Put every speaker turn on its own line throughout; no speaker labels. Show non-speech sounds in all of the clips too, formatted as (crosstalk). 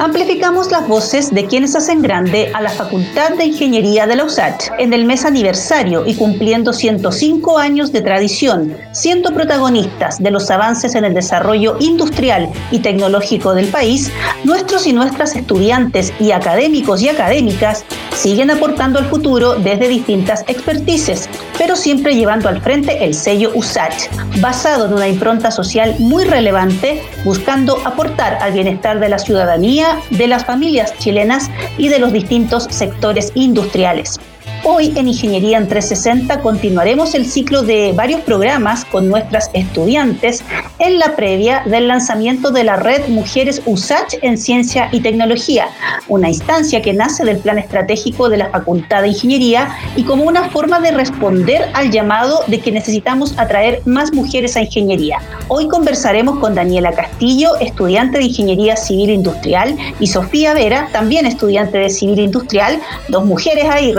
amplificamos las voces de quienes hacen grande a la Facultad de Ingeniería de la USACH en el mes aniversario y cumpliendo 105 años de tradición, siendo protagonistas de los avances en el desarrollo industrial y tecnológico del país, nuestros y nuestras estudiantes y académicos y académicas siguen aportando al futuro desde distintas expertices, pero siempre llevando al frente el sello USACH, basado en una impronta social muy relevante, buscando aportar al bienestar de la ciudadanía, de las familias chilenas y de los distintos sectores industriales. Hoy en Ingeniería en 360 continuaremos el ciclo de varios programas con nuestras estudiantes en la previa del lanzamiento de la red Mujeres USACH en Ciencia y Tecnología, una instancia que nace del plan estratégico de la Facultad de Ingeniería y como una forma de responder al llamado de que necesitamos atraer más mujeres a ingeniería. Hoy conversaremos con Daniela Castillo, estudiante de Ingeniería Civil Industrial, y Sofía Vera, también estudiante de Civil Industrial, dos mujeres ahí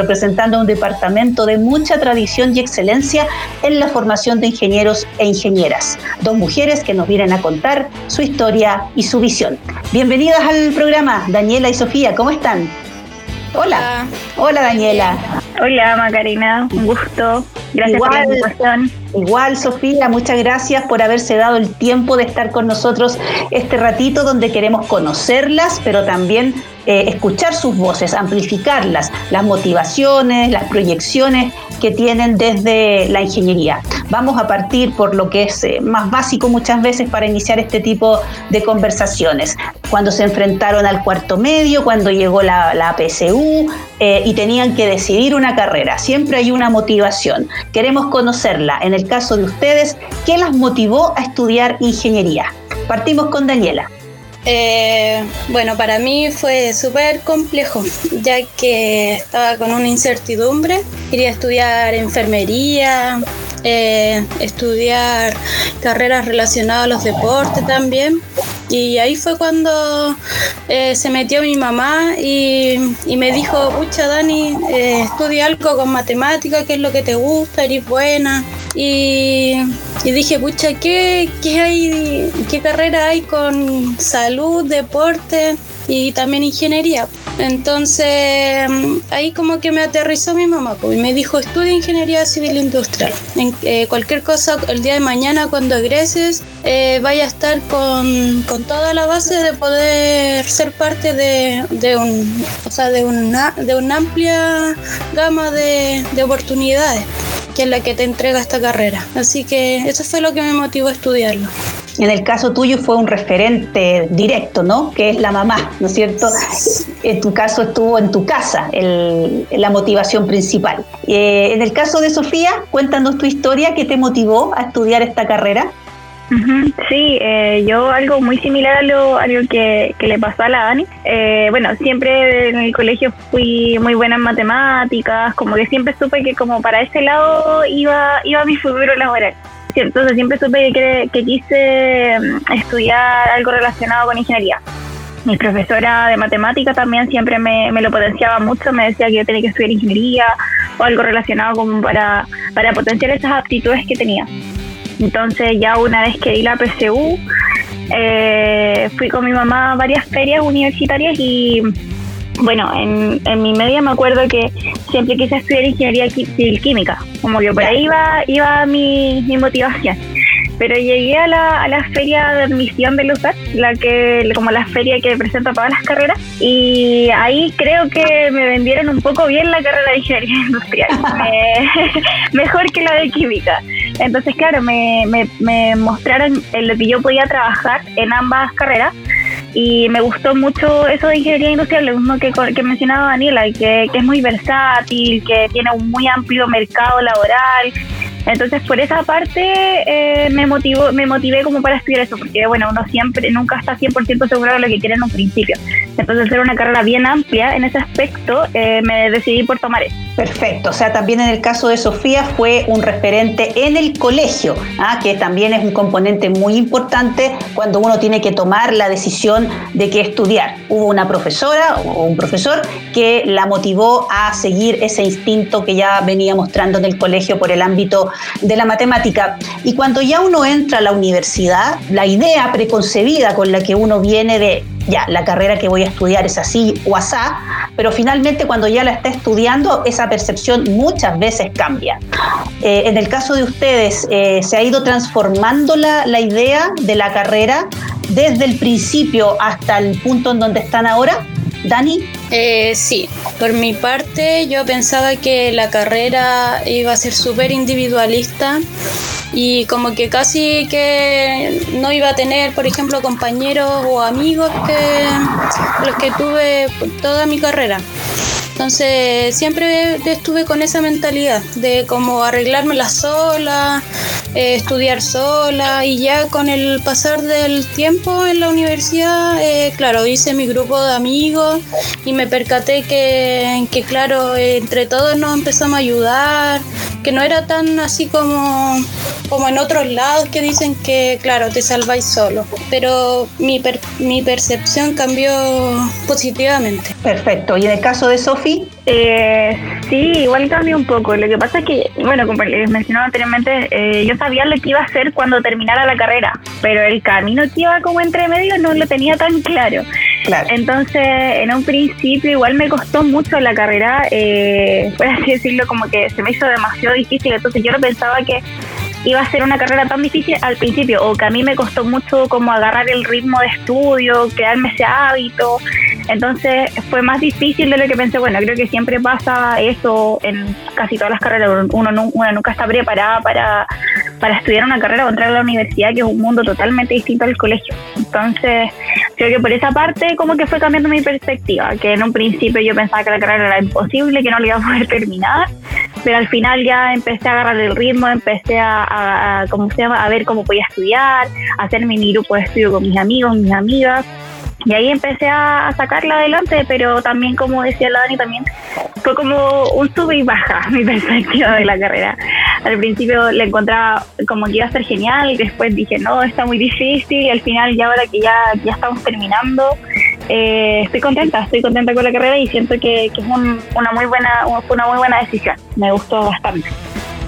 representando un departamento de mucha tradición y excelencia en la formación de ingenieros e ingenieras. Dos mujeres que nos vienen a contar su historia y su visión. Bienvenidas al programa, Daniela y Sofía, ¿cómo están? Hola. Hola, Daniela.
Hola Macarena, un gusto. Gracias por la invitación.
Igual, Sofía, muchas gracias por haberse dado el tiempo de estar con nosotros este ratito donde queremos conocerlas, pero también eh, escuchar sus voces, amplificarlas, las motivaciones, las proyecciones que tienen desde la ingeniería. Vamos a partir por lo que es eh, más básico muchas veces para iniciar este tipo de conversaciones. Cuando se enfrentaron al cuarto medio, cuando llegó la, la PSU eh, y tenían que decidir una carrera. Siempre hay una motivación. Queremos conocerla. En el caso de ustedes, ¿qué las motivó a estudiar ingeniería? Partimos con Daniela.
Eh, bueno, para mí fue súper complejo, ya que estaba con una incertidumbre. Quería estudiar enfermería, eh, estudiar carreras relacionadas a los deportes también. Y ahí fue cuando eh, se metió mi mamá y, me dijo, pucha Dani, estudia algo con matemática, qué es lo que te gusta, eres buena. Y, dije, pucha, ¿qué, ¿qué, hay, ¿qué carrera hay con salud, deporte y también ingeniería? Entonces ahí como que me aterrizó mi mamá pues, y me dijo, estudia ingeniería civil industrial. Eh, cualquier cosa el día de mañana cuando egreses eh, vaya a estar con, toda la base de poder ser parte de, un, o sea, de, una, de una amplia gama de oportunidades la que te entrega esta carrera. Así que eso fue lo que me motivó a estudiarlo.
En el caso tuyo fue un referente directo, ¿no? Que es la mamá, ¿no es cierto? En tu caso estuvo en tu casa la motivación principal. Eh, en el caso de Sofía, cuéntanos tu historia, ¿qué te motivó a estudiar esta carrera?
Sí, eh, yo algo muy similar a lo, que, le pasó a la Dani. Eh, bueno, siempre en el colegio fui muy buena en matemáticas, como que siempre supe que como para ese lado iba, iba mi futuro laboral. Entonces siempre supe que, que quise mm, estudiar algo relacionado con ingeniería. Mi profesora de matemáticas también siempre me, me, lo potenciaba mucho, me decía que yo tenía que estudiar ingeniería o algo relacionado como para, para potenciar esas aptitudes que tenía. Entonces ya una vez que di la PSU, eh, fui con mi mamá a varias ferias universitarias y bueno, en, en mi media me acuerdo que siempre quise estudiar ingeniería civil química, como que por ahí iba, iba mi, mi motivación. Pero llegué a la, a la feria de admisión de Luzar, la que, como la feria que presenta todas las carreras, y ahí creo que me vendieron un poco bien la carrera de ingeniería (laughs) industrial, (laughs) mejor que la de química. Entonces, claro, me, me, mostraron en lo que yo podía trabajar en ambas carreras y me gustó mucho eso de ingeniería industrial, lo mismo que, que mencionaba Daniela, que, que es muy versátil, que tiene un muy amplio mercado laboral entonces, por esa parte eh, me motivó, me motivé como para estudiar eso, porque bueno, uno siempre, nunca está 100% seguro de lo que quiere en un principio. Entonces, hacer una carrera bien amplia en ese aspecto, eh, me decidí por tomar eso.
Perfecto, o sea, también en el caso de Sofía fue un referente en el colegio, ¿ah? que también es un componente muy importante cuando uno tiene que tomar la decisión de qué estudiar. Hubo una profesora o un profesor que la motivó a seguir ese instinto que ya venía mostrando en el colegio por el ámbito de la matemática. Y cuando ya uno entra a la universidad, la idea preconcebida con la que uno viene de ya, la carrera que voy a estudiar es así o asá, pero finalmente cuando ya la está estudiando, esa percepción muchas veces cambia. Eh, en el caso de ustedes, eh, ¿se ha ido transformando la, la idea de la carrera desde el principio hasta el punto en donde están ahora? Dani.
Eh, sí, por mi parte yo pensaba que la carrera iba a ser súper individualista y como que casi que no iba a tener, por ejemplo, compañeros o amigos que los que tuve toda mi carrera. Entonces siempre estuve con esa mentalidad de como arreglármela sola, eh, estudiar sola y ya con el pasar del tiempo en la universidad, eh, claro, hice mi grupo de amigos y me percaté que, que, claro, entre todos nos empezamos a ayudar, que no era tan así como, como en otros lados que dicen que, claro, te salváis solo, pero mi, mi percepción cambió positivamente.
Perfecto, y en el caso de Sofía,
eh, sí, igual cambió un poco. Lo que pasa es que, bueno, como les mencionaba anteriormente, eh, yo sabía lo que iba a hacer cuando terminara la carrera, pero el camino que iba como entre medio no lo tenía tan claro. Entonces, en un principio igual me costó mucho la carrera, eh, por así decirlo, como que se me hizo demasiado difícil. Entonces yo no pensaba que iba a ser una carrera tan difícil al principio o que a mí me costó mucho como agarrar el ritmo de estudio, crearme ese hábito. Entonces fue más difícil de lo que pensé. Bueno, creo que siempre pasa eso en casi todas las carreras. Uno, uno nunca está preparada para, para estudiar una carrera o entrar a la universidad, que es un mundo totalmente distinto al colegio. Entonces, creo que por esa parte como que fue cambiando mi perspectiva, que en un principio yo pensaba que la carrera era imposible, que no la iba a poder (laughs) terminar, pero al final ya empecé a agarrar el ritmo, empecé a, ¿cómo se llama? a ver cómo podía estudiar, a hacer mi grupo de estudio con mis amigos, mis amigas, y ahí empecé a sacarla adelante, pero también, como decía la Dani, también fue como un sube y baja (laughs) mi perspectiva de la carrera. Al principio le encontraba como que iba a ser genial, y después dije, no, está muy difícil, y al final, ya ahora que ya, ya estamos terminando, eh, estoy contenta, estoy contenta con la carrera y siento que, que es una, muy buena, una muy buena decisión. Me gustó bastante.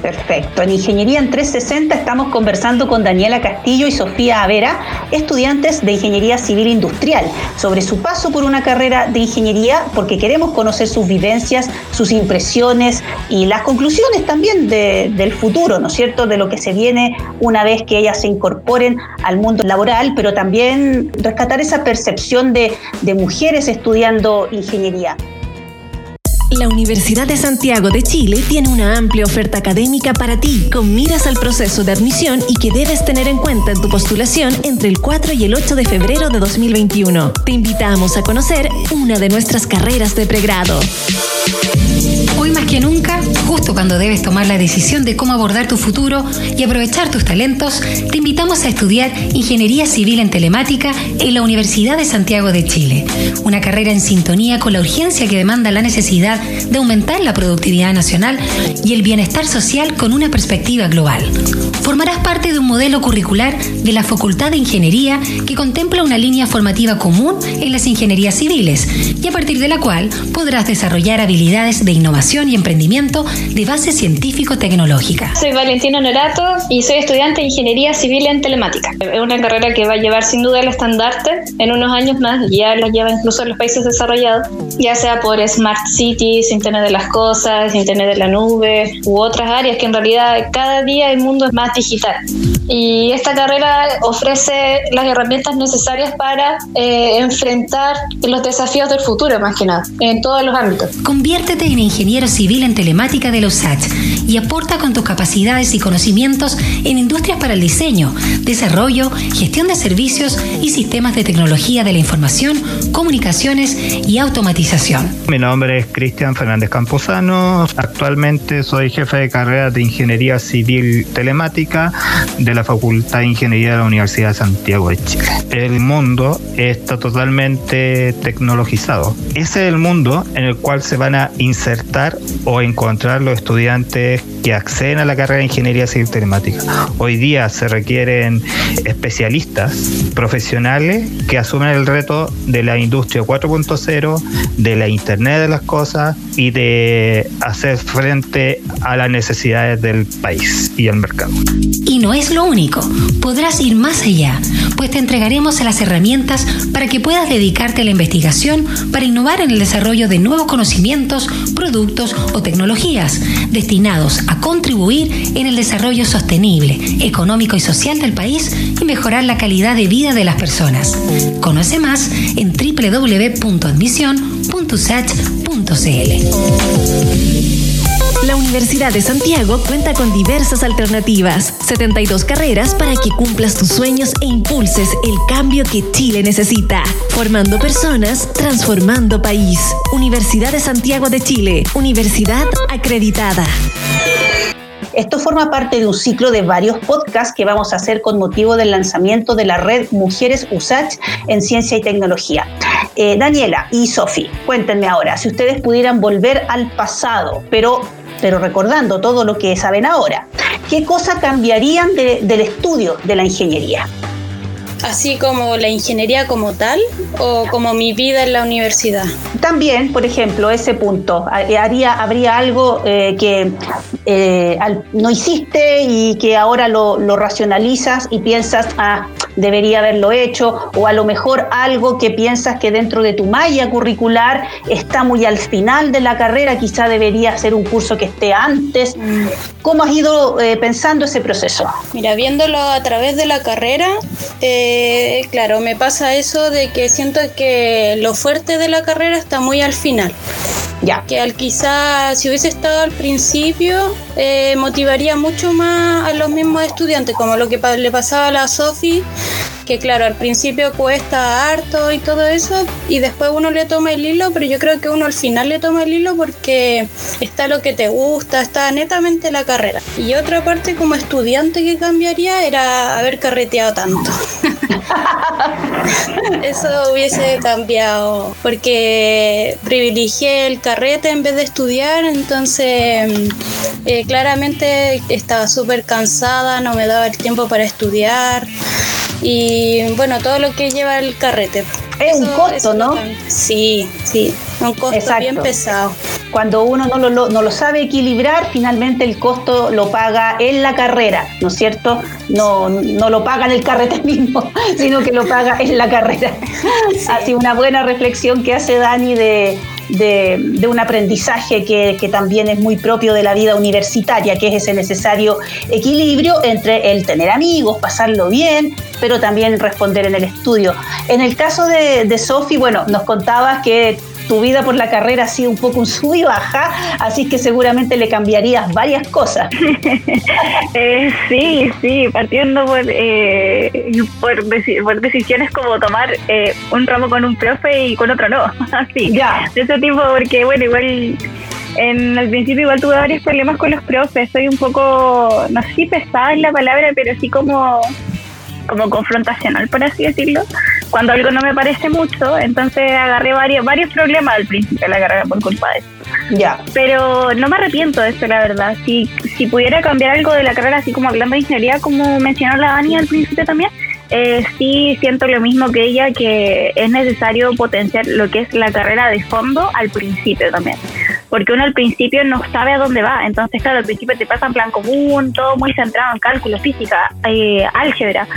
Perfecto. En Ingeniería en 360 estamos conversando con Daniela Castillo y Sofía Avera, estudiantes de Ingeniería Civil Industrial, sobre su paso por una carrera de ingeniería, porque queremos conocer sus vivencias, sus impresiones y las conclusiones también del futuro, ¿no es cierto?, de lo que se viene una vez que ellas se incorporen al mundo laboral, pero también rescatar esa percepción de, de mujeres estudiando ingeniería.
La Universidad de Santiago de Chile tiene una amplia oferta académica para ti, con miras al proceso de admisión y que debes tener en cuenta en tu postulación entre el 4 y el 8 de febrero de 2021. Te invitamos a conocer una de nuestras carreras de pregrado.
Hoy más que nunca, justo cuando debes tomar la decisión de cómo abordar tu futuro y aprovechar tus talentos, te invitamos a estudiar Ingeniería Civil en Telemática en la Universidad de Santiago de Chile, una carrera en sintonía con la urgencia que demanda la necesidad de aumentar la productividad nacional y el bienestar social con una perspectiva global. Formarás parte de un modelo curricular de la Facultad de Ingeniería que contempla una línea formativa común en las ingenierías civiles y a partir de la cual podrás desarrollar habilidades de innovación y emprendimiento de base científico-tecnológica.
Soy Valentina Norato y soy estudiante de Ingeniería Civil en Telemática. Es una carrera que va a llevar sin duda el estandarte en unos años más, ya la lleva incluso en los países desarrollados, ya sea por Smart Cities, Internet de las Cosas, Internet de la Nube u otras áreas que en realidad cada día el mundo es más digital. Y esta carrera ofrece las herramientas necesarias para eh, enfrentar los desafíos del futuro, más que nada, en todos los ámbitos.
Conviértete en ingeniero civil en telemática de los SAT y aporta con tus capacidades y conocimientos en industrias para el diseño, desarrollo, gestión de servicios y sistemas de tecnología de la información, comunicaciones y automatización.
Mi nombre es Cristian Fernández Camposano. Actualmente soy jefe de carrera de Ingeniería Civil Telemática de la Facultad de Ingeniería de la Universidad de Santiago de Chile. El mundo está totalmente tecnologizado. Ese es el mundo en el cual se van a insertar o encontrar los estudiantes que acceden a la carrera de Ingeniería Civil Telemática. Hoy día se requieren especialistas profesionales que asumen el reto de la industria 4.0, de la Internet de las Cosas y de hacer frente a las necesidades del país y el mercado.
Y no es lo único, podrás ir más allá, pues te entregaremos las herramientas para que puedas dedicarte a la investigación para innovar en el desarrollo de nuevos conocimientos, productos o tecnologías destinados a contribuir en el desarrollo sostenible, económico y social del país y mejorar la calidad de vida de las personas. Conoce más en www.admisión.usach.cl.
La Universidad de Santiago cuenta con diversas alternativas, 72 carreras para que cumplas tus sueños e impulses el cambio que Chile necesita. Formando personas, transformando país. Universidad de Santiago de Chile, universidad acreditada.
Esto forma parte de un ciclo de varios podcasts que vamos a hacer con motivo del lanzamiento de la red Mujeres USACH en Ciencia y Tecnología. Eh, Daniela y Sofi, cuéntenme ahora, si ustedes pudieran volver al pasado, pero pero recordando todo lo que saben ahora. ¿Qué cosas cambiarían del estudio de la ingeniería?
Así como la ingeniería como tal o como mi vida en la universidad.
También, por ejemplo, ese punto, haría, habría algo eh, que eh, no hiciste y que ahora lo, lo racionalizas y piensas, ah, debería haberlo hecho, o a lo mejor algo que piensas que dentro de tu malla curricular está muy al final de la carrera, quizá debería ser un curso que esté antes. ¿Cómo has ido eh, pensando ese proceso?
Mira, viéndolo a través de la carrera, eh, claro, me pasa eso de que siento que lo fuerte de la carrera está muy al final. Ya. Que al quizá, si hubiese estado al principio, eh, motivaría mucho más a los mismos estudiantes, como lo que le pasaba a la Sofi, que claro, al principio cuesta harto y todo eso, y después uno le toma el hilo, pero yo creo que uno al final le toma el hilo porque está lo que te gusta, está netamente la carrera. Y otra parte como estudiante que cambiaría era haber carreteado tanto. (laughs) (laughs) Eso hubiese cambiado porque privilegié el carrete en vez de estudiar, entonces eh, claramente estaba súper cansada, no me daba el tiempo para estudiar y bueno, todo lo que lleva el carrete.
Es un costo, ¿no?
Sí, sí, un costo bien pesado.
Cuando uno no lo, no lo sabe equilibrar, finalmente el costo lo paga en la carrera, ¿no es cierto? No, no lo paga en el carrete (laughs) mismo, sino que lo paga en la carrera. Así una buena reflexión que hace Dani de, de, un aprendizaje que, que, también es muy propio de la vida universitaria, que es ese necesario equilibrio entre el tener amigos, pasarlo bien, pero también responder en el estudio. En el caso de, de Sofi, bueno, nos contabas que tu vida por la carrera ha sido un poco un sub y baja, así que seguramente le cambiarías varias cosas. (laughs)
eh, sí, sí, partiendo por, eh, por, decisiones como tomar eh, un ramo con un profe y con otro no, (laughs) así, ya. de ese tipo, porque bueno, igual en el principio igual tuve varios problemas con los profes, soy un poco, no sé si pesada en la palabra, pero sí como como confrontacional, por así decirlo, cuando algo no me parece mucho, entonces agarré varios, varios problemas al principio de la carrera por culpa de eso. Ya. Pero no me arrepiento de eso, la verdad. Si, si pudiera cambiar algo de la carrera, así como hablando de ingeniería, como mencionó la Dani al principio también, eh, sí siento lo mismo que ella, que es necesario potenciar lo que es la carrera de fondo al principio también. Porque uno al principio no sabe a dónde va. Entonces, claro, al principio te pasa en plan común, todo muy centrado en cálculo, física, eh, álgebra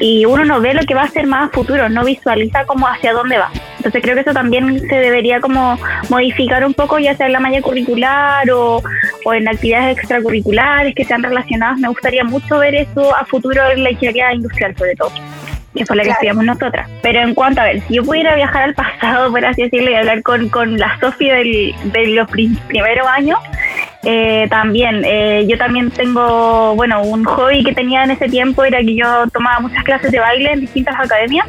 y uno no ve lo que va a ser más futuro, no visualiza como hacia dónde va. Entonces creo que eso también se debería como modificar un poco, ya sea en la malla curricular o, o en actividades extracurriculares que sean relacionadas. Me gustaría mucho ver eso a futuro en la ingeniería industrial sobre todo que fue la que estudiamos nosotras. Pero en cuanto a ver, si yo pudiera viajar al pasado, por así decirlo, y hablar con, con la Sofía de los primeros años, eh, también, eh, yo también tengo, bueno, un hobby que tenía en ese tiempo era que yo tomaba muchas clases de baile en distintas academias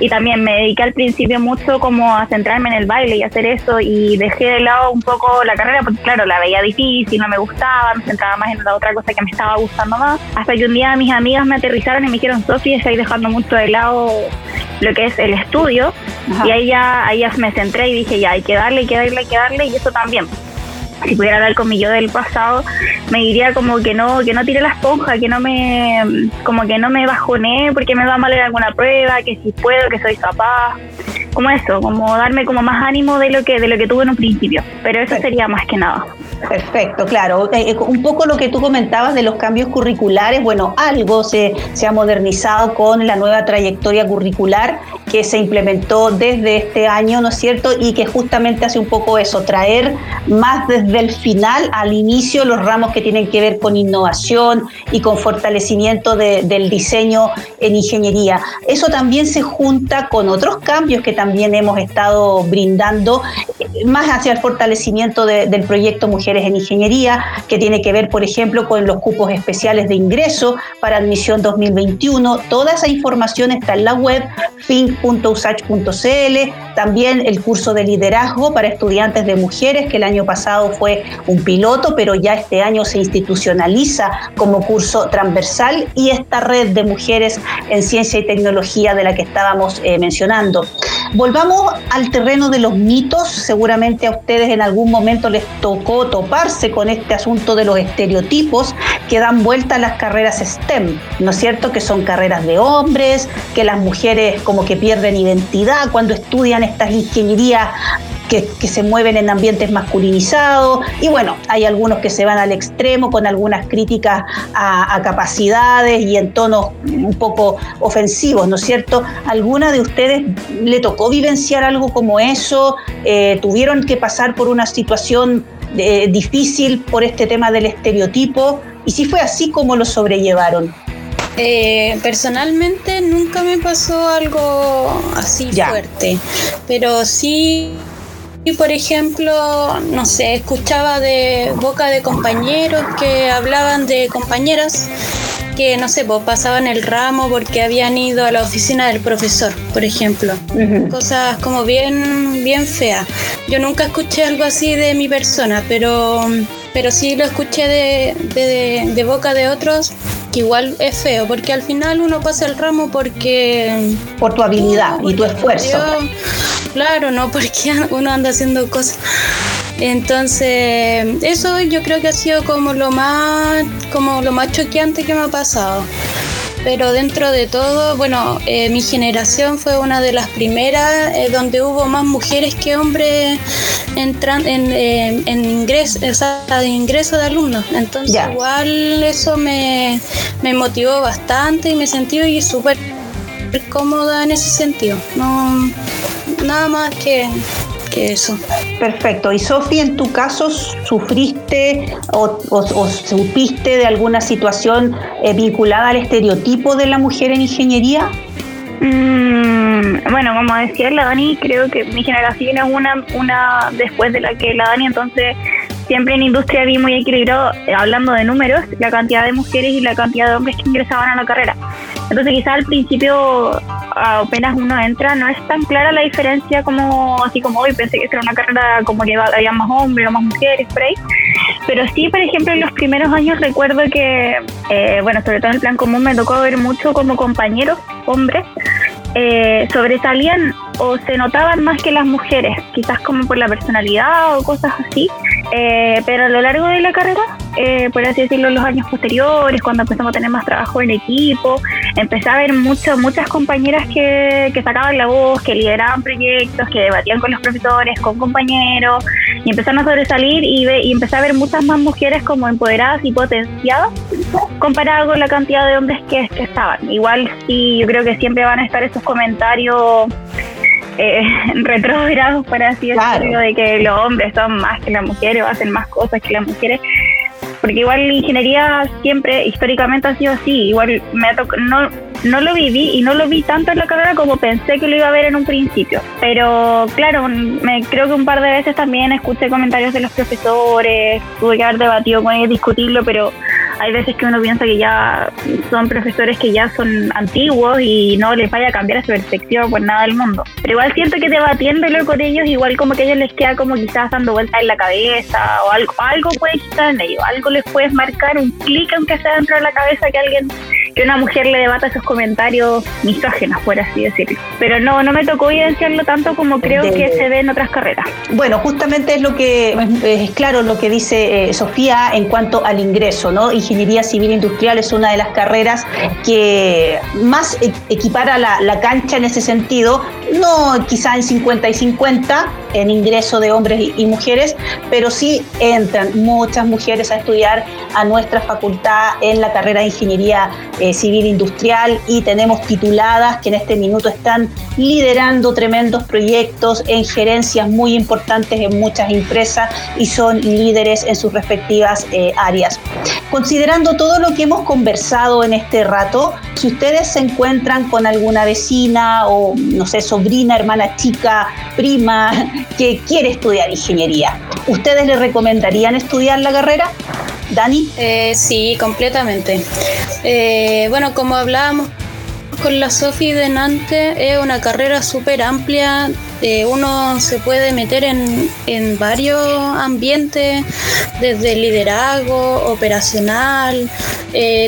y también me dediqué al principio mucho como a centrarme en el baile y hacer eso y dejé de lado un poco la carrera porque claro, la veía difícil, no me gustaba, me centraba más en la otra cosa que me estaba gustando más. Hasta que un día mis amigas me aterrizaron y me dijeron, Sofía, estoy dejando mucho de lado lo que es el estudio y ahí ya, ahí ya me centré y dije, ya, hay que darle, hay que darle, hay que darle y eso también si pudiera hablar con mi yo del pasado, me diría como que no, que no tire la esponja, que no me, como que no me bajoné porque me va mal en alguna prueba, que si puedo, que soy capaz, como eso, como darme como más ánimo de lo que, de lo que tuve en un principio. Pero eso sería más que nada.
Perfecto, claro. Eh, eh, un poco lo que tú comentabas de los cambios curriculares, bueno, algo se, se ha modernizado con la nueva trayectoria curricular que se implementó desde este año, ¿no es cierto? Y que justamente hace un poco eso, traer más desde el final al inicio los ramos que tienen que ver con innovación y con fortalecimiento del diseño en ingeniería. Eso también se junta con otros cambios que también hemos estado brindando, más hacia el fortalecimiento del proyecto Mujeres en Ingeniería, que tiene que ver, por ejemplo, con los cupos especiales de ingreso para admisión 2021. Toda esa información está en la web fin .usach.cl, también el curso de liderazgo para estudiantes de mujeres, que el año pasado fue un piloto, pero ya este año se institucionaliza como curso transversal y esta red de mujeres en ciencia y tecnología de la que estábamos eh, mencionando. Volvamos al terreno de los mitos. Seguramente a ustedes en algún momento les tocó toparse con este asunto de los estereotipos que dan vuelta a las carreras STEM, ¿no es cierto? Que son carreras de hombres, que las mujeres como que pierden identidad cuando estudian estas ingenierías que, se mueven en ambientes masculinizados y bueno, hay algunos que se van al extremo con algunas críticas a, capacidades y en tonos un poco ofensivos, ¿no es cierto? ¿Alguna de ustedes le tocó vivenciar algo como eso? Eh, ¿Tuvieron que pasar por una situación eh, difícil por este tema del estereotipo? Y si fue así, ¿cómo lo sobrellevaron?
Eh, personalmente nunca me pasó algo así fuerte, pero sí y por ejemplo, no sé, escuchaba de boca de compañeros que hablaban de compañeras que, no sé, pues pasaban el ramo porque habían ido a la oficina del profesor, por ejemplo. Cosas como bien, bien feas. Yo nunca escuché algo así de mi persona, pero, pero sí lo escuché de, de boca de otros que igual es feo, porque al final uno pasa el ramo porque...
Por tu habilidad y tu esfuerzo.
claro, no porque (laughs) uno anda haciendo cosas. Entonces, eso yo creo que ha sido como lo más, como lo más choqueante que me ha pasado pero dentro de todo, bueno, eh, mi generación fue una de las primeras eh, donde hubo más mujeres que hombres en, eh, en ingreso, de ingreso de alumnos. Entonces igual eso me, me, motivó bastante y me sentí súper cómoda en ese sentido. No, nada más que eso.
Perfecto. Y Sofía, en tu caso, ¿sufriste o, supiste de alguna situación eh, vinculada al estereotipo de la mujer en ingeniería?
Mm, bueno, como decía la Dani, creo que mi generación es una, una después de la que la Dani, entonces siempre en industria vi muy equilibrado, eh, hablando de números, la cantidad de mujeres y la cantidad de hombres que ingresaban a la carrera. Entonces quizás al principio apenas uno entra no es tan clara la diferencia como así como hoy pensé que era una carrera como que había más hombres o más mujeres por ahí. Pero sí, por ejemplo, en los primeros años recuerdo que, eh, bueno, sobre todo en el plan común me tocó ver mucho como compañeros hombres eh, sobresalían o se notaban más que las mujeres, quizás como por la personalidad o cosas así, eh, pero a lo largo de la carrera, eh, por así decirlo, los años posteriores, cuando empezamos a tener más trabajo en equipo, empecé a ver mucho, muchas compañeras que, que sacaban la voz, que lideraban proyectos, que debatían con los profesores, con compañeros, y empezaron a sobresalir y, y empecé a ver muchas más mujeres como empoderadas y potenciadas comparado con la cantidad de hombres que, que estaban. Igual sí, yo creo que siempre van a estar esos comentarios eh, (laughs) retrógrados, para así decirlo, de que los hombres son más que las mujeres o hacen más cosas que las mujeres. Porque igual la ingeniería siempre, históricamente ha sido así. Igual me no, no lo viví y no lo vi tanto en la carrera como pensé que lo iba a ver en un principio. Pero claro, me creo que un par de veces también escuché comentarios de los profesores, tuve que haber debatido con ellos, discutirlo, pero hay veces que uno piensa que ya son profesores que ya son antiguos y no les vaya a cambiar su perspectiva por nada del mundo. Pero igual siento que debatiéndolo con ellos, igual como que a ellos les queda como quizás dando vueltas en la cabeza o algo, algo puede quitar en ellos, algo les puedes marcar, un clic aunque sea dentro de la cabeza que alguien que una mujer le debata esos comentarios misógenos, por así decirlo. Pero no, no me tocó evidenciarlo tanto como creo que se ve en otras carreras.
Bueno, justamente es lo que es claro lo que dice eh, Sofía en cuanto al ingreso, ¿no? Ingeniería civil industrial es una de las carreras que más e, equipara la, la cancha en ese sentido, no quizá en 50 y 50, en ingreso de hombres y mujeres, pero sí entran muchas mujeres a estudiar a nuestra facultad en la carrera de Ingeniería eh, Civil Industrial y tenemos tituladas que en este minuto están liderando tremendos proyectos en gerencias muy importantes en muchas empresas y son líderes en sus respectivas eh, áreas. Considerando todo lo que hemos conversado en este rato, si ustedes se encuentran con alguna vecina o, no sé, sobrina, hermana chica, prima, que quiere estudiar ingeniería, ¿ustedes le recomendarían estudiar la carrera? Dani.
Eh, sí, completamente. Eh, bueno, como hablábamos con la Sofi de Nantes, es una carrera súper amplia. Eh, uno se puede meter en, en, varios ambientes, desde liderazgo, operacional,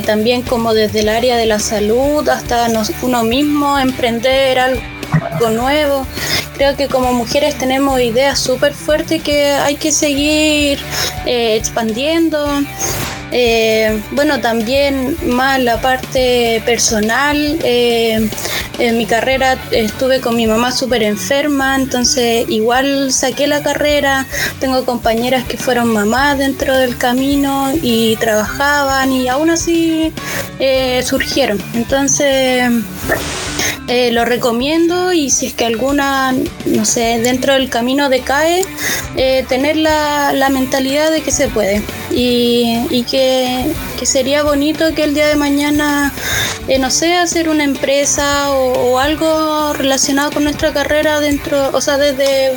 también como desde el área de la salud, hasta uno mismo emprender algo nuevo. Creo que como mujeres tenemos ideas súper fuertes que hay que seguir eh, expandiendo. Eh, bueno, también más la parte personal. Eh, en mi carrera estuve con mi mamá súper enferma, entonces igual saqué la carrera. Tengo compañeras que fueron mamás dentro del camino y trabajaban y aún así surgieron. Entonces eh, lo recomiendo y si es que alguna, no sé, dentro del camino decae, eh, tener la, mentalidad de que se puede y, que, sería bonito que el día de mañana, eh, no sé, hacer una empresa o, algo relacionado con nuestra carrera dentro, o sea, desde,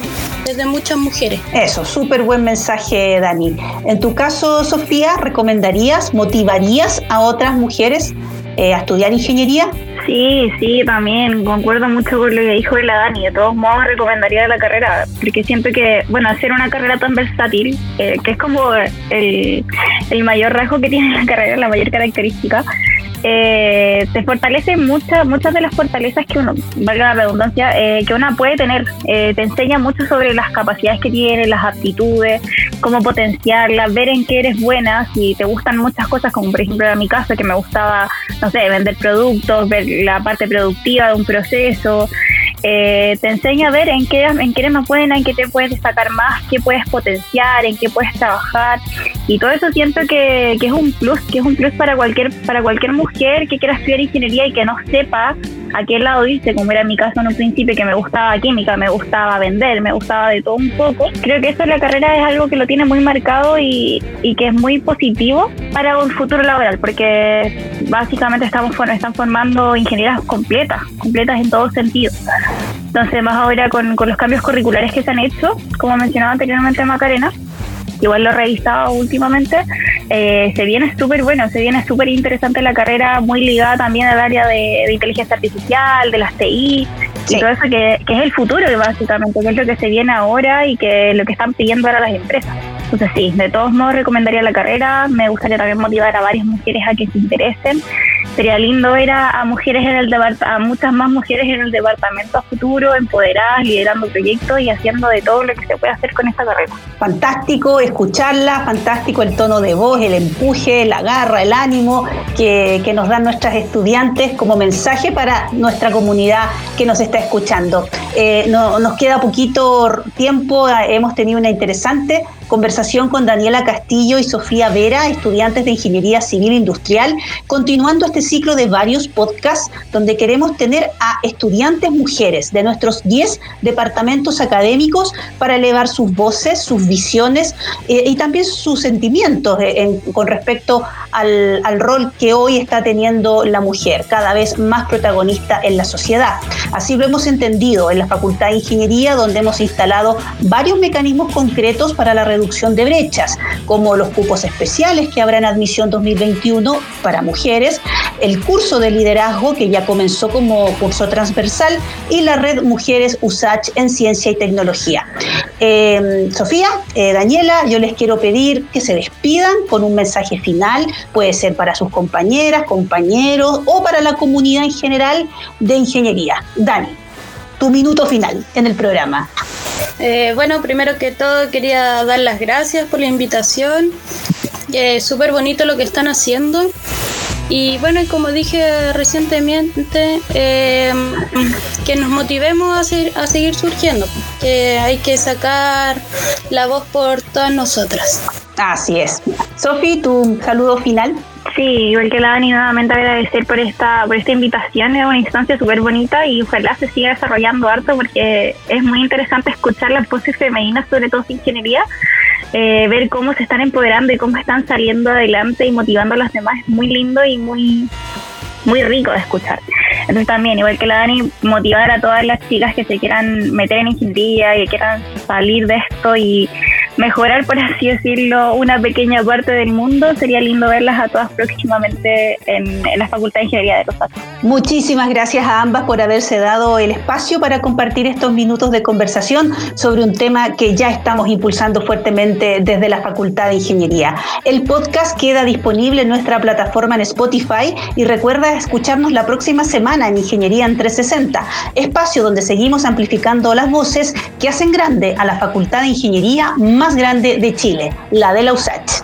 desde muchas mujeres.
Eso, súper buen mensaje, Dani. En tu caso, Sofía, ¿recomendarías, motivarías a otras mujeres a estudiar ingeniería?
Sí, sí, también concuerdo mucho con lo que dijo la Dani. De todos modos, recomendaría la carrera, porque siento que, bueno, hacer una carrera tan versátil, eh, que es como el, el mayor rasgo que tiene la carrera, la mayor característica, eh, te fortalece muchas muchas de las fortalezas que uno, valga la redundancia, eh, que una puede tener. Eh, te enseña mucho sobre las capacidades que tiene, las aptitudes, cómo potenciarlas, ver en qué eres buena, si te gustan muchas cosas, como por ejemplo en mi caso, que me gustaba, no sé, vender productos, ver la parte productiva de un proceso, eh, te enseña a ver en qué, en qué eres más en qué te puedes destacar más, qué puedes potenciar, en qué puedes trabajar. Y todo eso siento que, que, es un plus, que es un plus para cualquier, para cualquier mujer que quiera estudiar ingeniería y que no sepa a qué lado irse, como era mi caso en un principio, que me gustaba química, me gustaba vender, me gustaba de todo un poco. Creo que eso en la carrera es algo que lo tiene muy marcado y, que es muy positivo para un futuro laboral, porque básicamente estamos están formando ingenieras completas, completas en todos sentidos. Entonces, más ahora con, con los cambios curriculares que se han hecho, como mencionaba anteriormente Macarena, igual lo he revisado últimamente, eh, se viene súper bueno, se viene súper interesante la carrera, muy ligada también al área de, inteligencia artificial, de las TI y todo eso que, que, es el futuro básicamente, que es lo que se viene ahora y que lo que están pidiendo ahora las empresas. Entonces sí, de todos modos recomendaría la carrera, me gustaría también motivar a varias mujeres a que se interesen sería lindo ver a, mujeres en el a muchas más mujeres en el departamento a futuro, empoderadas, liderando proyectos y haciendo de todo lo que se puede hacer con esta carrera.
Fantástico escucharla, fantástico el tono de voz, el empuje, la garra, el ánimo que, que nos dan nuestras estudiantes como mensaje para nuestra comunidad que nos está escuchando. Eh, no, nos queda poquito tiempo, hemos tenido una interesante conversación con Daniela Castillo y Sofía Vera, estudiantes de Ingeniería Civil Industrial, continuando este ciclo de varios podcasts donde queremos tener a estudiantes mujeres de nuestros 10 departamentos académicos para elevar sus voces, sus visiones eh, y también sus sentimientos con respecto al, al rol que hoy está teniendo la mujer, cada vez más protagonista en la sociedad. Así lo hemos entendido en la Facultad de Ingeniería, donde hemos instalado varios mecanismos concretos para la reducción de brechas, como los cupos especiales que habrá en admisión 2021 para mujeres, el curso de liderazgo que ya comenzó como curso transversal y la red Mujeres USACH en Ciencia y Tecnología. Em, Sofía, eh, Daniela, yo les quiero pedir que se despidan con un mensaje final, puede ser para sus compañeras, compañeros o para la comunidad en general de ingeniería. Dani, tu minuto final en el programa.
Eh, bueno, primero que todo quería dar las gracias por la invitación. Es súper bonito lo que están haciendo. Y bueno, como dije recientemente, eh, que nos motivemos a, a seguir surgiendo, que hay que sacar la voz por todas nosotras.
Así es. Sofi, tu saludo final.
Sí, igual que la Dani, nuevamente agradecer por esta, por esta invitación, es una instancia súper bonita y ojalá se siga desarrollando harto porque es muy interesante escuchar las voces femeninas, sobre todo en ingeniería, eh, ver cómo se están empoderando y cómo están saliendo adelante y motivando a las demás es muy lindo y muy, muy rico de escuchar. Entonces también, igual que la Dani, motivar a todas las chicas que se quieran meter en ingeniería, que quieran salir de esto y mejorar, por así decirlo, una pequeña parte del mundo. Sería lindo verlas a todas próximamente en, la Facultad de Ingeniería de Rosario.
Muchísimas gracias a ambas por haberse dado el espacio para compartir estos minutos de conversación sobre un tema que ya estamos impulsando fuertemente desde la Facultad de Ingeniería. El podcast queda disponible en nuestra plataforma en Spotify y recuerda escucharnos la próxima semana en Ingeniería en 360, espacio donde seguimos amplificando las voces que hacen grande a la Facultad de Ingeniería más grande de Chile, la de la.